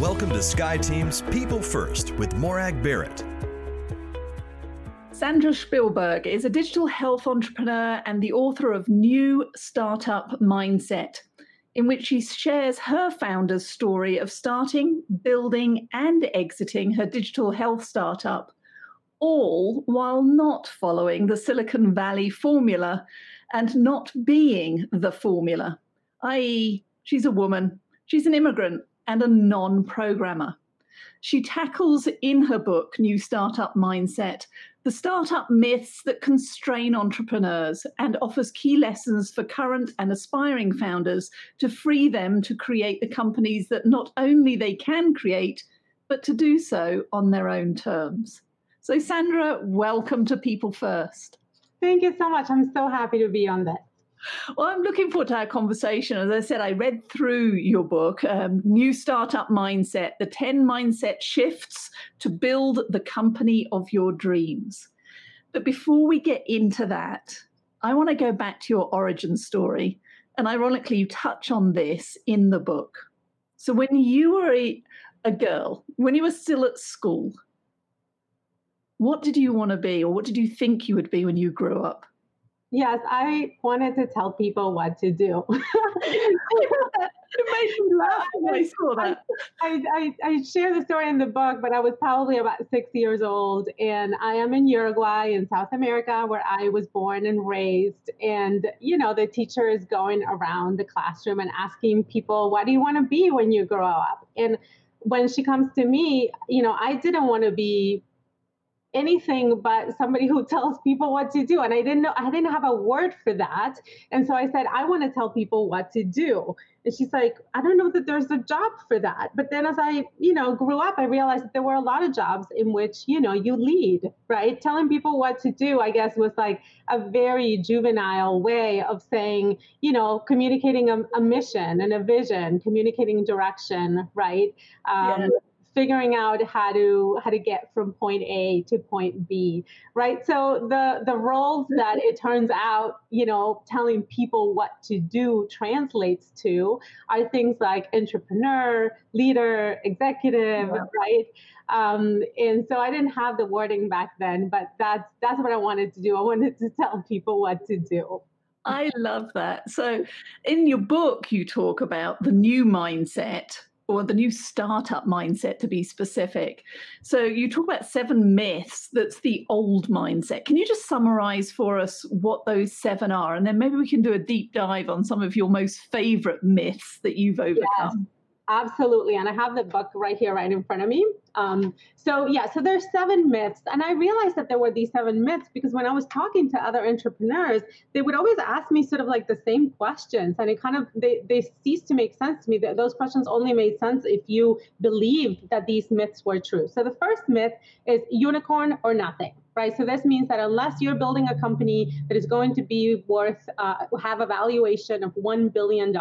Welcome to SkyeTeam's People First with Morag Barrett. Sandra Shpilberg is a digital health entrepreneur and the author of New Startup Mindset, in which she shares her founder's story of starting, building, and exiting her digital health startup, all while not following the Silicon Valley formula and not being the formula, i.e., she's a woman, she's an immigrant, and a non programmer. She tackles in her book, New Startup Mindset, the startup myths that constrain entrepreneurs and offers key lessons for current and aspiring founders to free them to create the companies that not only they can create, but to do so on their own terms. So, Sandra, welcome to People First. Thank you so much. I'm so happy to be on this. Well, I'm looking forward to our conversation. As I said, I read through your book, um, New Startup Mindset The 10 Mindset Shifts to Build the Company of Your Dreams. But before we get into that, I want to go back to your origin story. And ironically, you touch on this in the book. So, when you were a, a girl, when you were still at school, what did you want to be, or what did you think you would be when you grew up? Yes, I wanted to tell people what to do. it made me laugh when I saw that. I, I, I, share the story in the book, but I was probably about six years old, and I am in Uruguay in South America, where I was born and raised. And you know, the teacher is going around the classroom and asking people, "What do you want to be when you grow up?" And when she comes to me, you know, I didn't want to be anything but somebody who tells people what to do. And i didn't know i didn't have a word for that. And so i said i want to tell people what to do. And she's like i don't know that there's a job for that. But then as i you know grew up i realized that there were a lot of jobs in which you know you lead right? Telling people what to do i guess was like a very juvenile way of saying you know communicating a, a mission and a vision communicating direction right? Um, yeah figuring out how to how to get from point A to point B, right? So the the roles that it turns out, you know, telling people what to do translates to are things like entrepreneur, leader, executive, yeah. right? Um, and so I didn't have the wording back then, but that's that's what I wanted to do. I wanted to tell people what to do. I love that. So, in your book, you talk about the new mindset or the new startup mindset to be specific. So you talk about seven myths that's the old mindset. Can you just summarize for us what those seven are? And then maybe we can do a deep dive on some of your most favorite myths that you've overcome. Absolutely. And I have the book right here, right in front of me. Um, so, yeah, so there's seven myths. And I realized that there were these seven myths because when I was talking to other entrepreneurs, they would always ask me sort of like the same questions. And it kind of, they, they ceased to make sense to me. That those questions only made sense if you believed that these myths were true. So, the first myth is unicorn or nothing right? So this means that unless you're building a company that is going to be worth, uh, have a valuation of $1 billion,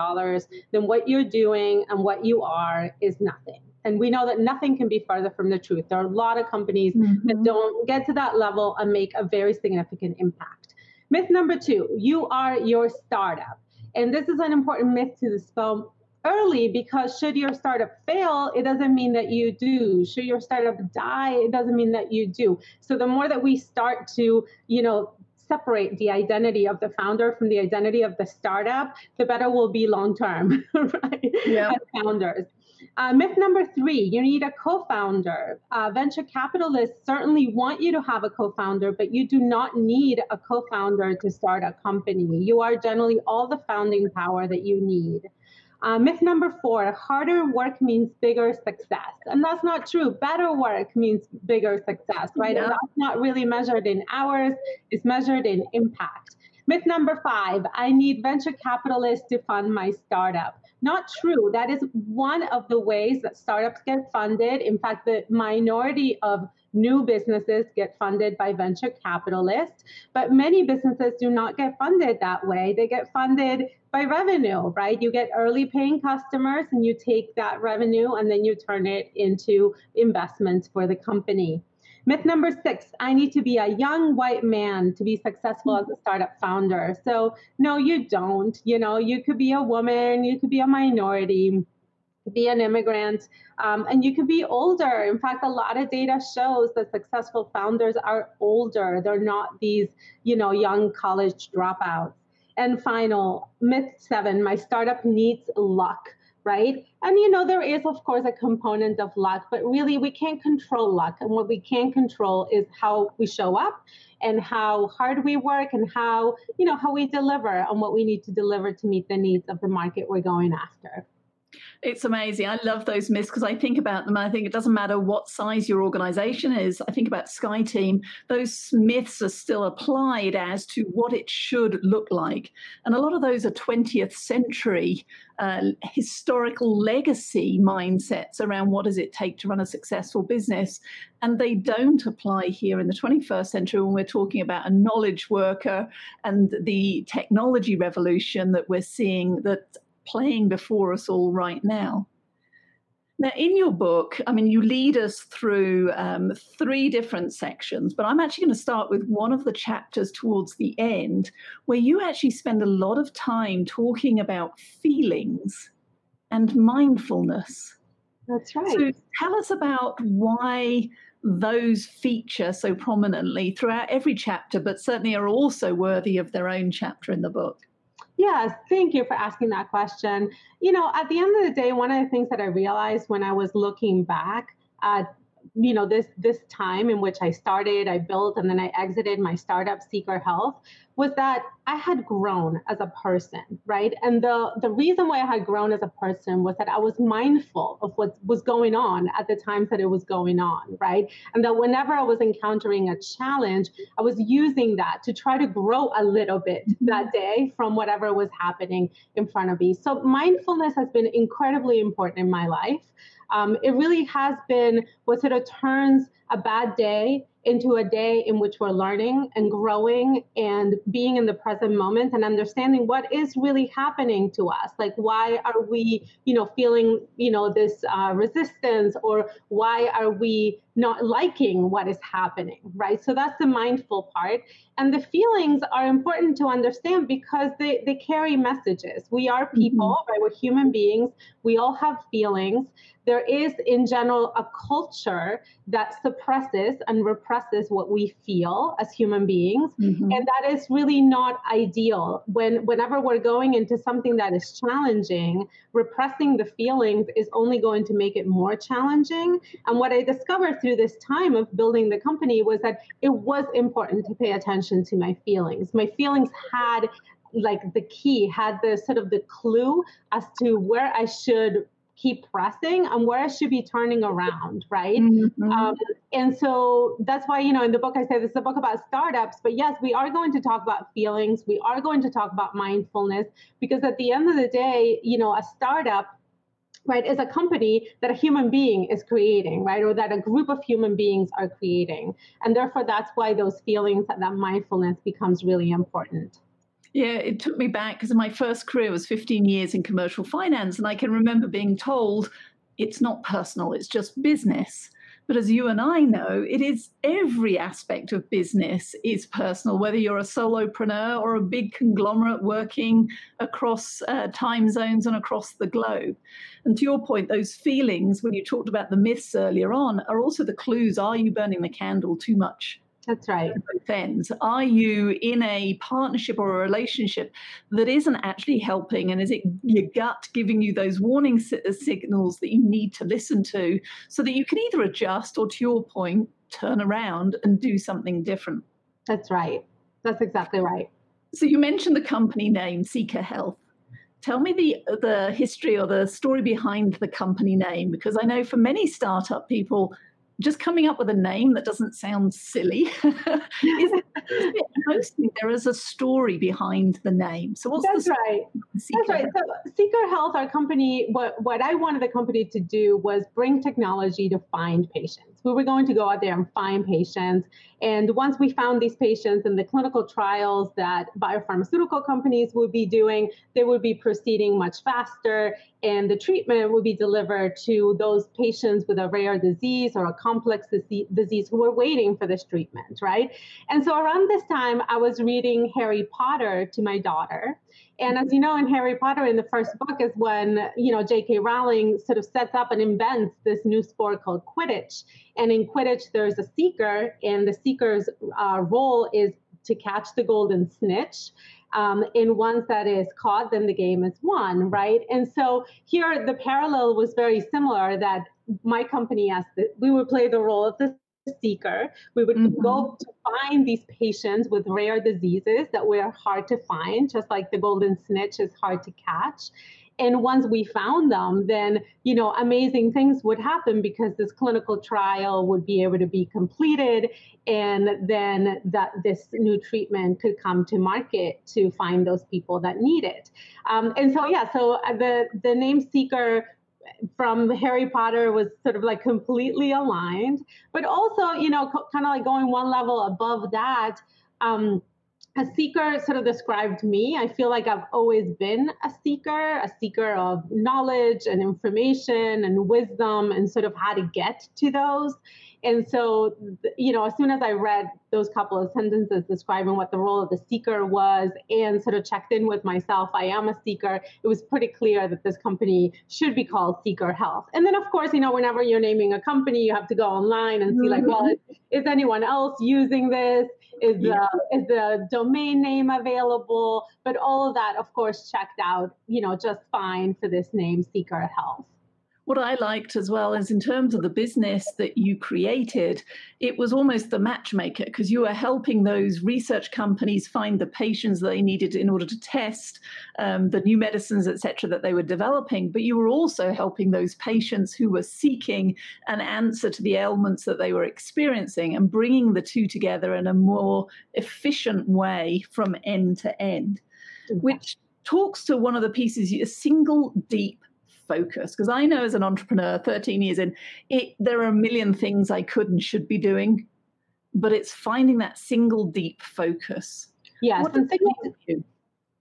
then what you're doing and what you are is nothing. And we know that nothing can be farther from the truth. There are a lot of companies mm-hmm. that don't get to that level and make a very significant impact. Myth number two, you are your startup. And this is an important myth to dispel early because should your startup fail, it doesn't mean that you do. Should your startup die, it doesn't mean that you do. So the more that we start to, you know, separate the identity of the founder from the identity of the startup, the better we'll be long term, right? Yeah. As founders. Uh, myth number three, you need a co founder. Uh, venture capitalists certainly want you to have a co founder, but you do not need a co founder to start a company. You are generally all the founding power that you need. Uh, myth number four harder work means bigger success. And that's not true. Better work means bigger success, right? Yeah. And that's not really measured in hours, it's measured in impact. Myth number five I need venture capitalists to fund my startup. Not true. That is one of the ways that startups get funded. In fact, the minority of new businesses get funded by venture capitalists, but many businesses do not get funded that way. They get funded by revenue, right? You get early paying customers and you take that revenue and then you turn it into investments for the company. Myth number six I need to be a young white man to be successful as a startup founder. So, no, you don't. You know, you could be a woman, you could be a minority be an immigrant, um, and you could be older. In fact, a lot of data shows that successful founders are older. They're not these, you know, young college dropouts. And final, myth seven, my startup needs luck right? And you know, there is, of course, a component of luck, but really we can't control luck. And what we can control is how we show up and how hard we work and how, you know, how we deliver on what we need to deliver to meet the needs of the market we're going after. It's amazing. I love those myths because I think about them. I think it doesn't matter what size your organization is. I think about SkyeTeam. Those myths are still applied as to what it should look like. And a lot of those are 20th century uh, historical legacy mindsets around what does it take to run a successful business. And they don't apply here in the 21st century when we're talking about a knowledge worker and the technology revolution that we're seeing that playing before us all right now. Now, in your book, I mean, you lead us through um, three different sections, but I'm actually going to start with one of the chapters towards the end, where you actually spend a lot of time talking about feelings and mindfulness. That's right. So, tell us about why those feature so prominently throughout every chapter, but certainly are also worthy of their own chapter in the book. Yes, thank you for asking that question. You know, at the end of the day, one of the things that I realized when I was looking back at you know this this time in which i started i built and then i exited my startup seeker health was that i had grown as a person right? And the the reason why i had grown as a person was that i was mindful of what was going on at the times that it was going on right? And that whenever i was encountering a challenge i was using that to try to grow a little bit mm-hmm. that day from whatever was happening in front of me. So mindfulness has been incredibly important in my life um, it really has been what sort of turns a bad day into a day in which we're learning and growing and being in the present moment and understanding what is really happening to us. Like why are we you know feeling you know this uh, resistance or why are we not liking what is happening right? So that's the mindful part. And the feelings are important to understand because they, they carry messages. We are people mm-hmm. right? We're human beings. We all have feelings. There is in general a culture that suppresses and represses what we feel as human beings. Mm-hmm. and that is really not ideal. When whenever we're going into something that is challenging repressing the feelings is only going to make it more challenging. And what i discovered through this time of building the company was that it was important to pay attention to my feelings my feelings had like the key had the sort of the clue as to where i should keep pressing and where I should be turning around, right? Mm-hmm. Um, and so that's why, you know, in the book I say this is a book about startups, but yes, we are going to talk about feelings. We are going to talk about mindfulness because at the end of the day, you know, a startup right is a company that a human being is creating right or that a group of human beings are creating and therefore that's why those feelings that, that mindfulness becomes really important yeah, it took me back because my first career was 15 years in commercial finance. And I can remember being told it's not personal, it's just business. But as you and I know, it is every aspect of business is personal, whether you're a solopreneur or a big conglomerate working across uh, time zones and across the globe. And to your point, those feelings, when you talked about the myths earlier on, are also the clues. Are you burning the candle too much that's right. Ends. Are you in a partnership or a relationship that isn't actually helping? And is it your gut giving you those warning uh, signals that you need to listen to so that you can either adjust or, to your point, turn around and do something different? That's right. That's exactly right. So you mentioned the company name, Seeker Health. Tell me the uh, the history or the story behind the company name, because I know for many startup people, just coming up with a name that doesn't sound silly is, mostly there is a story behind the name. So what's that's right. That's right. So Seeker Health, our company, what what I wanted the company to do was bring technology to find patients. We were going to go out there and find patients. And once we found these patients in the clinical trials that biopharmaceutical companies would be doing, they would be proceeding much faster and the treatment would be delivered to those patients with a rare disease or a complex disease who were waiting for this treatment, right? And so around this time, I was reading Harry Potter to my daughter. And as you know, in Harry Potter, in the first book, is when you know J.K. Rowling sort of sets up and invents this new sport called Quidditch. And in Quidditch, there's a seeker, and the seeker's uh, role is to catch the golden snitch. Um, and once that is caught, then the game is won, right? And so here, the parallel was very similar. That my company, asked that we would play the role of the seeker. We would mm-hmm. go to find these patients with rare diseases that were hard to find, just like the golden snitch is hard to catch. And once we found them, then you know amazing things would happen because this clinical trial would be able to be completed, and then that this new treatment could come to market to find those people that need it. Um, and so yeah, so uh, the the name seeker from Harry Potter was sort of like completely aligned, but also, you know, co- kind of like going one level above that. Um, a seeker sort of described me. I feel like I've always been a seeker, a seeker of knowledge and information and wisdom and sort of how to get to those. And so, you know, as soon as I read those couple of sentences describing what the role of the seeker was and sort of checked in with myself, I am a seeker, it was pretty clear that this company should be called Seeker Health. And then, of course, you know, whenever you're naming a company, you have to go online and see, like, mm-hmm. well, is, is anyone else using this? Is the, yeah. is the domain name available? But all of that, of course, checked out, you know, just fine for this name, Seeker Health what I liked as well is in terms of the business that you created, it was almost the matchmaker because you were helping those research companies find the patients they needed in order to test um, the new medicines, etc., that they were developing. But you were also helping those patients who were seeking an answer to the ailments that they were experiencing and bringing the two together in a more efficient way from end to end, which talks to one of the pieces, a single deep focus because I know as an entrepreneur, 13 years in, it, there are a million things I could and should be doing, but it's finding that single deep focus. Yes, and single,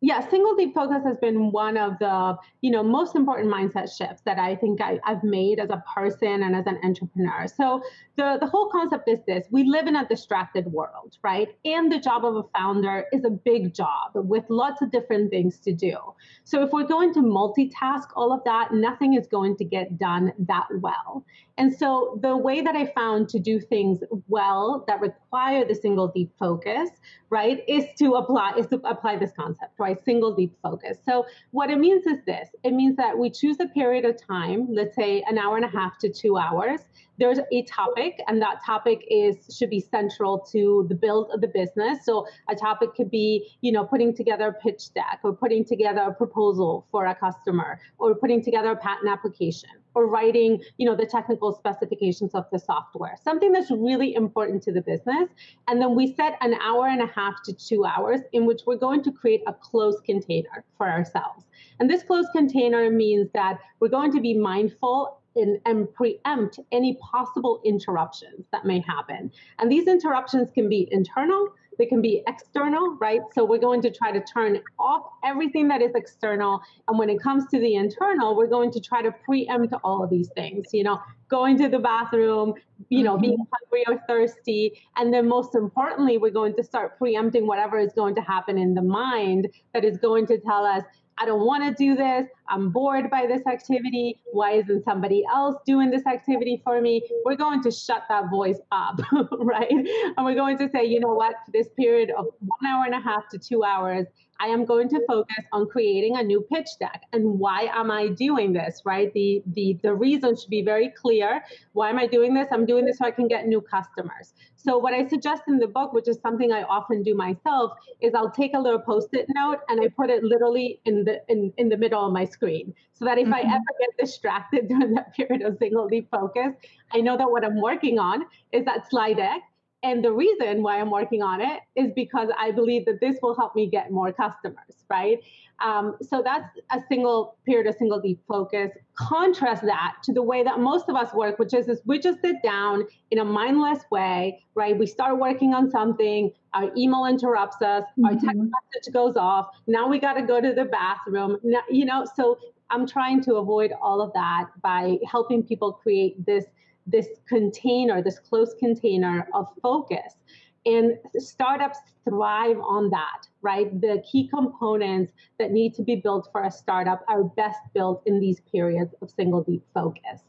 yeah, single deep focus has been one of the you know most important mindset shifts that I think I, have made as a person and as an entrepreneur. So the the whole concept is this: we live in a distracted world, right? And the job of a founder is a big job with lots of different things to do. So if we're going to multitask all of that, nothing is going to get done that well. And so the way that I found to do things well that require the single deep focus, right, is to apply is to apply this concept, right? Single deep focus. So what it means is this. It means that we choose a period of time, let's say an hour and a half to 2 hours. There's a topic and that topic is should be central to the build of the business. So a topic could be, you know, putting together a pitch deck or putting together a proposal for a customer or putting together a patent application or writing, you know, the technical specifications of the software, something that's really important to the business. And then we set an hour and a half to two hours in which we're going to create a closed container for ourselves. And this closed container means that we're going to be mindful in, and preempt any possible interruptions that may happen. And these interruptions can be internal, they can be external, right? So we're going to try to turn off everything that is external. And when it comes to the internal, we're going to try to preempt all of these things, you know, going to the bathroom, you know, mm-hmm. being hungry or thirsty. And then most importantly, we're going to start preempting whatever is going to happen in the mind that is going to tell us, I don't want to do this. I'm bored by this activity. Why isn't somebody else doing this activity for me? We're going to shut that voice up, right? And we're going to say, you know what, this period of one hour and a half to two hours, I am going to focus on creating a new pitch deck. And why am I doing this, right? The, the, the reason should be very clear. Why am I doing this? I'm doing this so I can get new customers. So what I suggest in the book, which is something I often do myself, is I'll take a little post-it note and I put it literally in the in, in the middle of my screen. So that if mm-hmm. I ever get distracted during that period of single deep focus, I know that what I'm working on is that slide deck and the reason why I'm working on it is because I believe that this will help me get more customers, right? Um, so that's a single period, a single deep focus. Contrast that to the way that most of us work, which is, is we just sit down in a mindless way, right? We start working on something, our email interrupts us, mm-hmm. our text message goes off. Now we got to go to the bathroom. Now, you know, so I'm trying to avoid all of that by helping people create this this container, this closed container of focus. And startups thrive on that, right? The key components that need to be built for a startup are best built in these periods of single deep focus.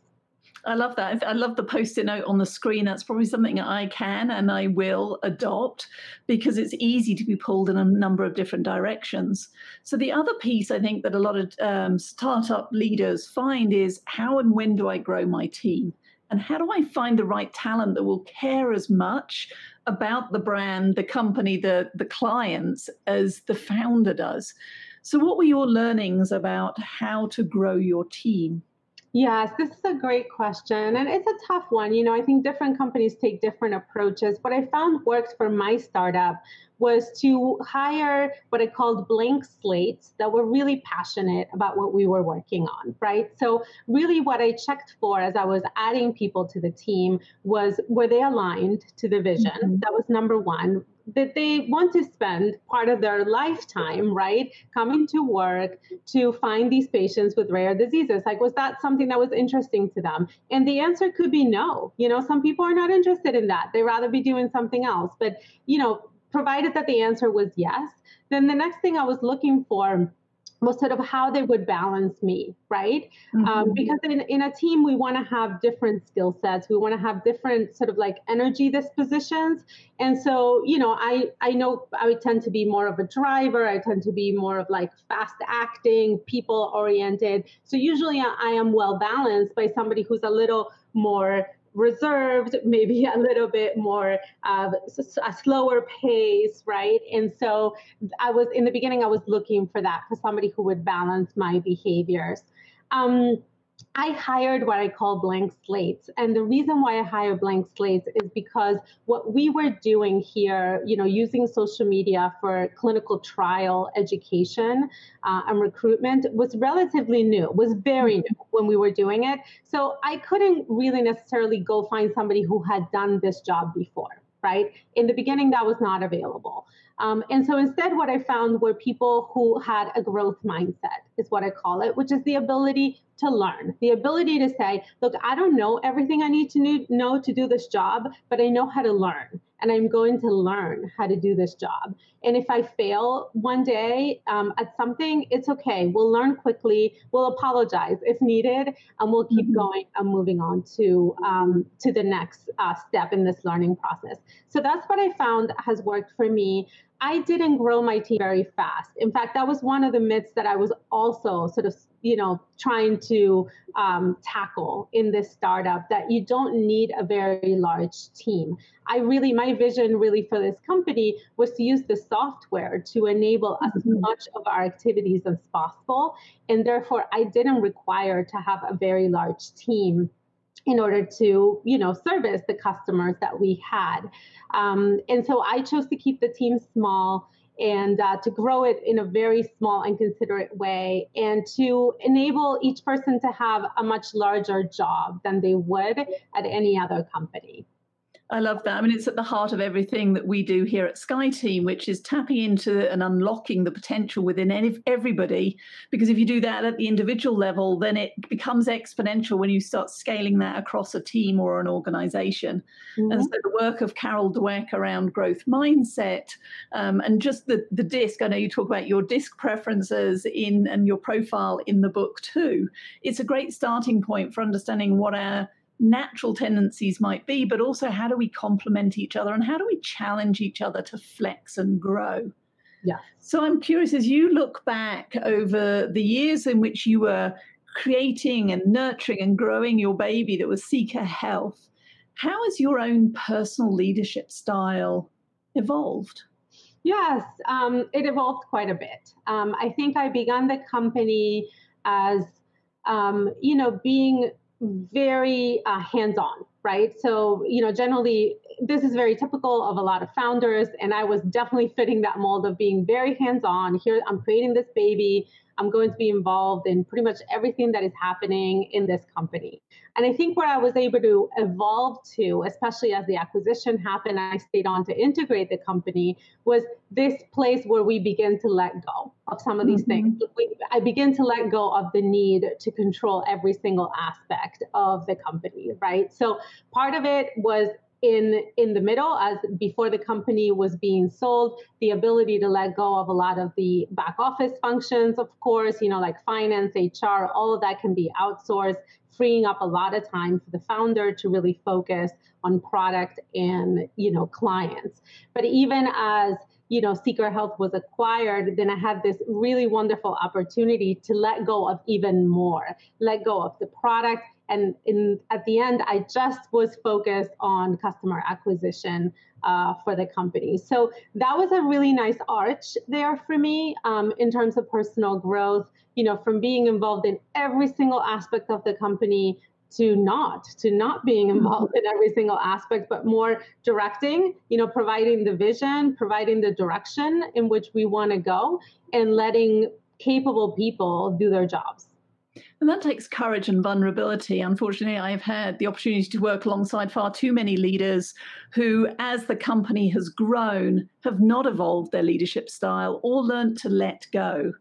I love that. I love the post it note on the screen. That's probably something I can and I will adopt because it's easy to be pulled in a number of different directions. So, the other piece I think that a lot of um, startup leaders find is how and when do I grow my team? And how do I find the right talent that will care as much about the brand, the company, the, the clients as the founder does? So, what were your learnings about how to grow your team? Yes, this is a great question. And it's a tough one. You know, I think different companies take different approaches. What I found worked for my startup was to hire what I called blank slates that were really passionate about what we were working on, right? So, really, what I checked for as I was adding people to the team was were they aligned to the vision? Mm-hmm. That was number one that they want to spend part of their lifetime, right, coming to work to find these patients with rare diseases. Like, was that something that was interesting to them? And the answer could be no. You know, some people are not interested in that. They rather be doing something else. But, you know, provided that the answer was yes, then the next thing I was looking for was sort of how they would balance me, right? Um, mm-hmm. Um, because in, in a team, we want to have different skill sets. We want to have different sort of like energy dispositions. And so, you know, I, I know I would tend to be more of a driver. I tend to be more of like fast acting, people oriented. So usually I am well balanced by somebody who's a little more reserved, maybe a little bit more uh, a slower pace, right? And so I was in the beginning, I was looking for that for somebody who would balance my behaviors. Um, I hired what I call blank slates. And the reason why I hire blank slates is because what we were doing here, you know, using social media for clinical trial education uh, and recruitment was relatively new, was very new when we were doing it. So I couldn't really necessarily go find somebody who had done this job before, right? In the beginning, that was not available. Um, and so instead, what I found were people who had a growth mindset, is what I call it, which is the ability to learn, the ability to say, look, I don't know everything I need to know to do this job, but I know how to learn and I'm going to learn how to do this job. And if I fail one day um, at something, it's okay. We'll learn quickly. We'll apologize if needed, and we'll keep mm-hmm. going and moving on to um, to the next uh, step in this learning process. So that's what I found has worked for me. I didn't grow my team very fast. In fact, that was one of the myths that I was also sort of, you know, trying to um, tackle in this startup that you don't need a very large team. I really, my vision really for this company was to use the software to enable as mm-hmm. much of our activities as possible. And therefore, I didn't require to have a very large team in order to you know service the customers that we had. Um, and so i chose to keep the team small and uh, to grow it in a very small and considerate way and to enable each person to have a much larger job than they would at any other company I love that. I mean, it's at the heart of everything that we do here at SkyeTeam, which is tapping into and unlocking the potential within any, everybody. Because if you do that at the individual level, then it becomes exponential when you start scaling that across a team or an organization. Mm-hmm. And so the work of Carol Dweck around growth mindset um, and just the, the disc, I know you talk about your disc preferences in and your profile in the book too. It's a great starting point for understanding what our natural tendencies might be, but also how do we complement each other and how do we challenge each other to flex and grow? Yeah. So I'm curious as you look back over the years in which you were creating and nurturing and growing your baby that was Seeker Health, how has your own personal leadership style evolved? Yes, um, it evolved quite a bit. Um, I think I began the company as, um, you know, being very uh, hands-on right? So you know generally this is very typical of a lot of founders and i was definitely fitting that mold of being very hands-on here i'm creating this baby I'm going to be involved in pretty much everything that is happening in this company. And I think where I was able to evolve to, especially as the acquisition happened, I stayed on to integrate the company, was this place where we begin to let go of some of these mm-hmm. things. We, I begin to let go of the need to control every single aspect of the company, right? So part of it was in in the middle as before the company was being sold the ability to let go of a lot of the back office functions of course you know like finance hr all of that can be outsourced freeing up a lot of time for the founder to really focus on product and you know clients. But even as you know seeker health was acquired then i had this really wonderful opportunity to let go of even more let go of the product and in at the end i just was focused on customer acquisition uh, for the company so that was a really nice arch there for me um, in terms of personal growth you know from being involved in every single aspect of the company to not to not being mm-hmm. involved in every single aspect but more directing you know providing the vision providing the direction in which we want to go and letting capable people do their jobs and that takes courage and vulnerability. Unfortunately, I've had the opportunity to work alongside far too many leaders who, as the company has grown, have not evolved their leadership style or learned to let go.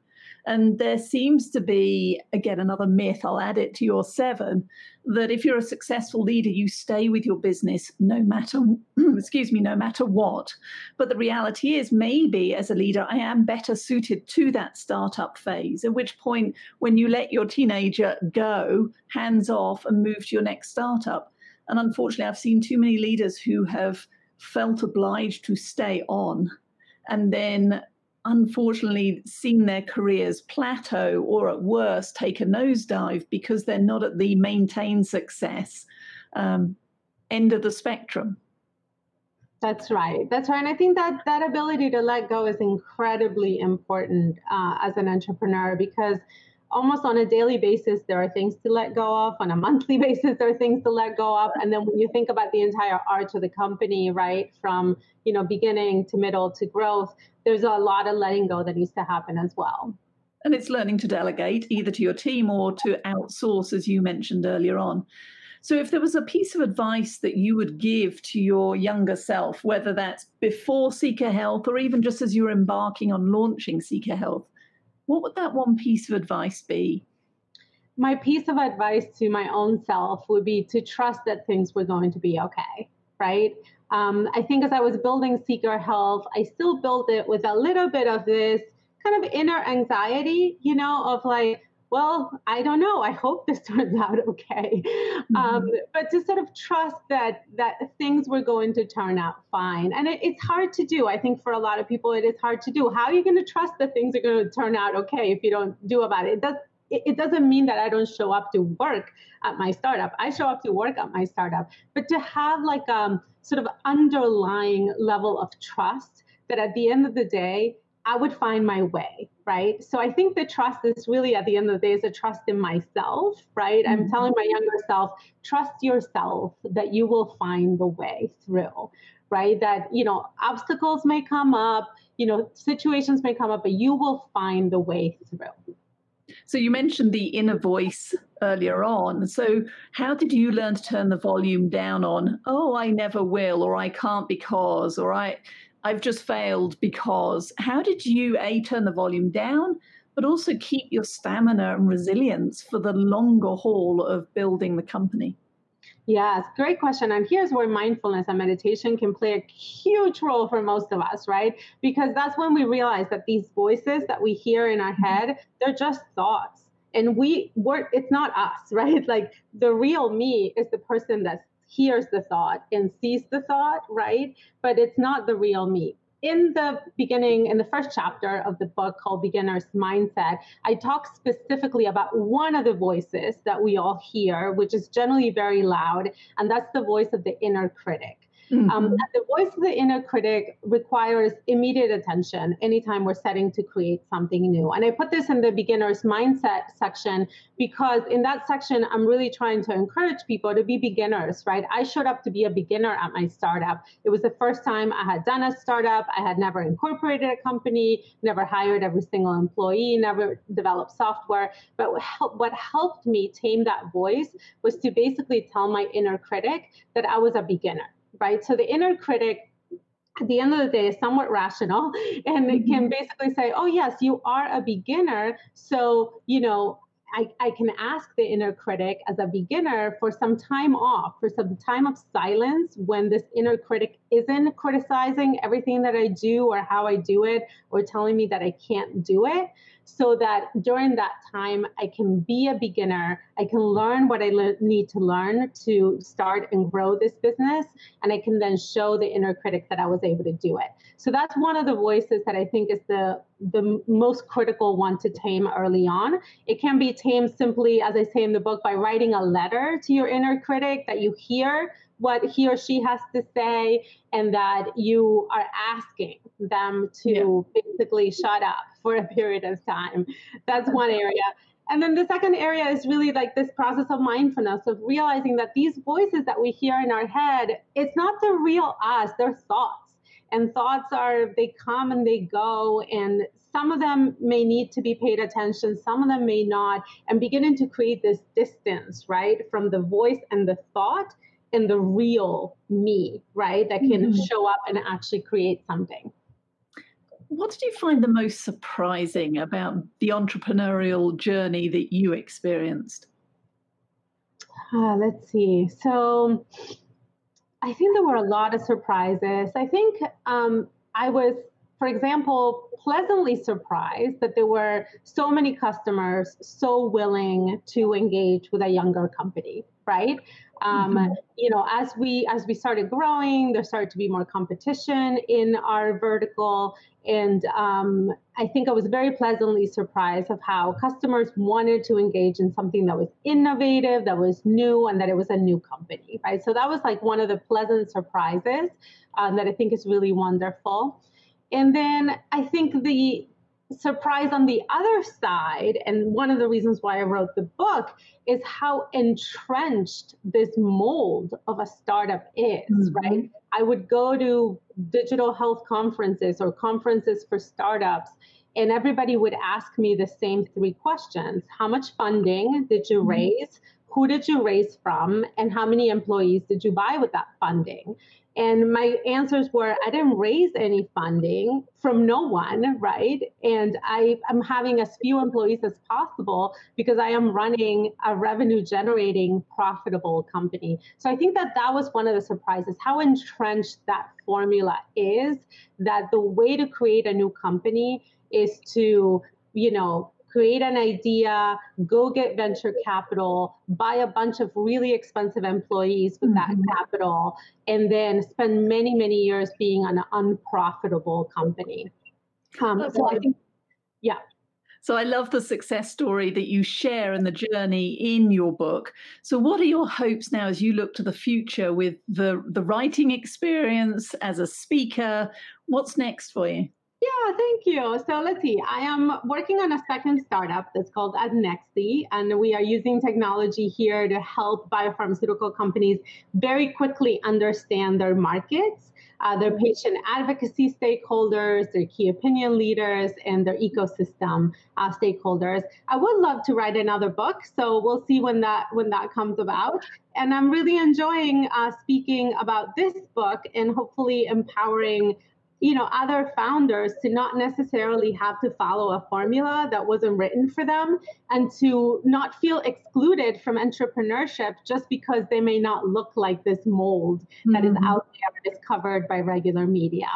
And there seems to be, again, another myth, I'll add it to your seven, that if you're a successful leader, you stay with your business no matter, excuse me, no matter what. But the reality is, maybe as a leader, I am better suited to that startup phase, at which point, when you let your teenager go, hands off, and move to your next startup. And unfortunately, I've seen too many leaders who have felt obliged to stay on and then unfortunately seen their careers plateau or at worst take a nosedive because they're not at the maintain success um, end of the spectrum. That's right. That's right. And I think that that ability to let go is incredibly important uh, as an entrepreneur because almost on a daily basis there are things to let go of. On a monthly basis there are things to let go of. And then when you think about the entire arch of the company right from you know beginning to middle to growth there's a lot of letting go that needs to happen as well. And it's learning to delegate either to your team or to outsource as you mentioned earlier on. So if there was a piece of advice that you would give to your younger self whether that's before seeker health or even just as you're embarking on launching seeker health what would that one piece of advice be? My piece of advice to my own self would be to trust that things were going to be okay, right? Um, I think as I was building Seeker Health, I still built it with a little bit of this kind of inner anxiety, you know, of like, well, I don't know. I hope this turns out okay. Mm-hmm. Um, but to sort of trust that that things were going to turn out fine, and it, it's hard to do. I think for a lot of people, it is hard to do. How are you going to trust that things are going to turn out okay if you don't do about it? It does. It, it doesn't mean that I don't show up to work at my startup. I show up to work at my startup, but to have like um sort of underlying level of trust that at the end of the day I would find my way, right? So I think the trust is really at the end of the day is a trust in myself, right? Mm-hmm. I'm telling my younger self, trust yourself that you will find the way through, right? That, you know, obstacles may come up, you know, situations may come up, but you will find the way through. So you mentioned the inner voice earlier on. So how did you learn to turn the volume down on, oh, I never will, or I can't because, or I I've just failed because how did you A, turn the volume down, but also keep your stamina and resilience for the longer haul of building the company? Yes, great question. And here's where mindfulness and meditation can play a huge role for most of us, right? Because that's when we realize that these voices that we hear in our mm-hmm. head, they're just thoughts. And we work, it's not us, right? Like the real me is the person that's hears the thought and sees the thought, right? But it's not the real me. In the beginning, in the first chapter of the book called Beginner's Mindset, I talk specifically about one of the voices that we all hear, which is generally very loud, and that's the voice of the inner critic. Mm-hmm. Um, the voice of the inner critic requires immediate attention anytime we're setting to create something new. And I put this in the beginner's mindset section because in that section, I'm really trying to encourage people to be beginners, right? I showed up to be a beginner at my startup. It was the first time I had done a startup. I had never incorporated a company, never hired every single employee, never developed software. But what helped me tame that voice was to basically tell my inner critic that I was a beginner right? So the inner critic at the end of the day is somewhat rational and it can mm-hmm. basically say, oh, yes, you are a beginner. So, you know, I, I can ask the inner critic as a beginner for some time off, for some time of silence when this inner critic isn't criticizing everything that I do or how I do it or telling me that I can't do it so that during that time I can be a beginner. I can learn what I le- need to learn to start and grow this business, and I can then show the inner critic that I was able to do it. So that's one of the voices that I think is the the most critical one to tame early on. It can be tamed simply, as I say in the book, by writing a letter to your inner critic that you hear what he or she has to say and that you are asking them to yeah. basically shut up for a period of time. That's one area. And then the second area is really like this process of mindfulness of realizing that these voices that we hear in our head, it's not the real us, they're thoughts. And thoughts are, they come and they go, and some of them may need to be paid attention, some of them may not, and beginning to create this distance, right, from the voice and the thought and the real me, right, that can mm-hmm. show up and actually create something. What did you find the most surprising about the entrepreneurial journey that you experienced? Uh, let's see. So, I think there were a lot of surprises. I think um, I was, for example, pleasantly surprised that there were so many customers so willing to engage with a younger company, right? Um, mm-hmm. You know, as we as we started growing, there started to be more competition in our vertical, and um, I think I was very pleasantly surprised of how customers wanted to engage in something that was innovative, that was new, and that it was a new company, right? So that was like one of the pleasant surprises um, that I think is really wonderful. And then I think the surprise on the other side, and one of the reasons why I wrote the book, is how entrenched this mold of a startup is, mm-hmm. right? I would go to digital health conferences or conferences for startups, and everybody would ask me the same three questions How much funding did you mm-hmm. raise? Who did you raise from? And how many employees did you buy with that funding? And my answers were I didn't raise any funding from no one, right? And I am having as few employees as possible because I am running a revenue generating, profitable company. So I think that that was one of the surprises how entrenched that formula is that the way to create a new company is to, you know, create an idea, go get venture capital, buy a bunch of really expensive employees with mm-hmm. that capital, and then spend many, many years being an unprofitable company. Um, so I think, yeah. So I love the success story that you share and the journey in your book. So what are your hopes now as you look to the future with the the writing experience as a speaker? What's next for you? Yeah, thank you. So let's see. I am working on a second startup that's called Adnexi, and we are using technology here to help biopharmaceutical companies very quickly understand their markets, uh, their patient advocacy stakeholders, their key opinion leaders, and their ecosystem uh, stakeholders. I would love to write another book, so we'll see when that when that comes about. And I'm really enjoying uh, speaking about this book and hopefully empowering you know other founders to not necessarily have to follow a formula that wasn't written for them and to not feel excluded from entrepreneurship just because they may not look like this mold mm-hmm. that is mm-hmm. out there and is covered by regular media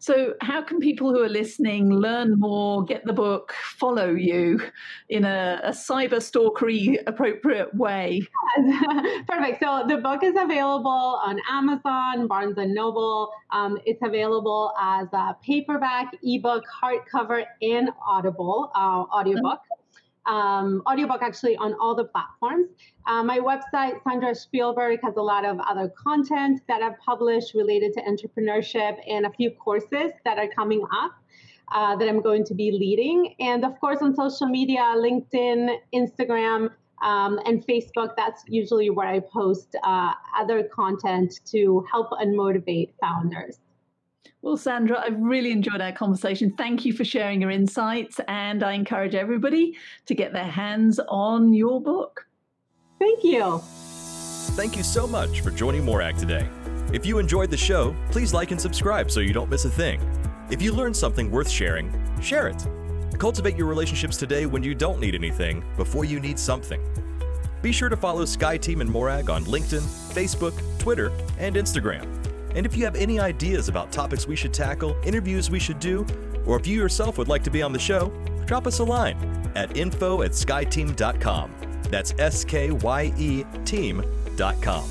so, how can people who are listening learn more, get the book, follow you in a, a cyber stalkery appropriate way? Perfect. So, the book is available on Amazon, Barnes and Noble. Um, it's available as a paperback, ebook, hardcover, and Audible uh, audiobook. Um, audiobook actually on all the platforms. Uh, my website, Sandra Shpilberg, has a lot of other content that I've published related to entrepreneurship and a few courses that are coming up. Uh, that I'm going to be leading. And of course, on social media, LinkedIn, Instagram, um, and Facebook, that's usually where I post uh, other content to help and motivate founders. Well, Sandra, I've really enjoyed our conversation. Thank you for sharing your insights, and I encourage everybody to get their hands on your book. Thank you. Thank you so much for joining Morag today. If you enjoyed the show, please like and subscribe so you don't miss a thing. If you learned something worth sharing, share it. Cultivate your relationships today when you don't need anything before you need something. Be sure to follow SkyeTeam and Morag on LinkedIn, Facebook, Twitter, and Instagram. And if you have any ideas about topics we should tackle, interviews we should do, or if you yourself would like to be on the show, drop us a line at info at skyeteam.com. That's S K Y E team.com.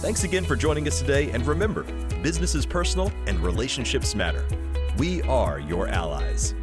Thanks again for joining us today, and remember business is personal and relationships matter. We are your allies.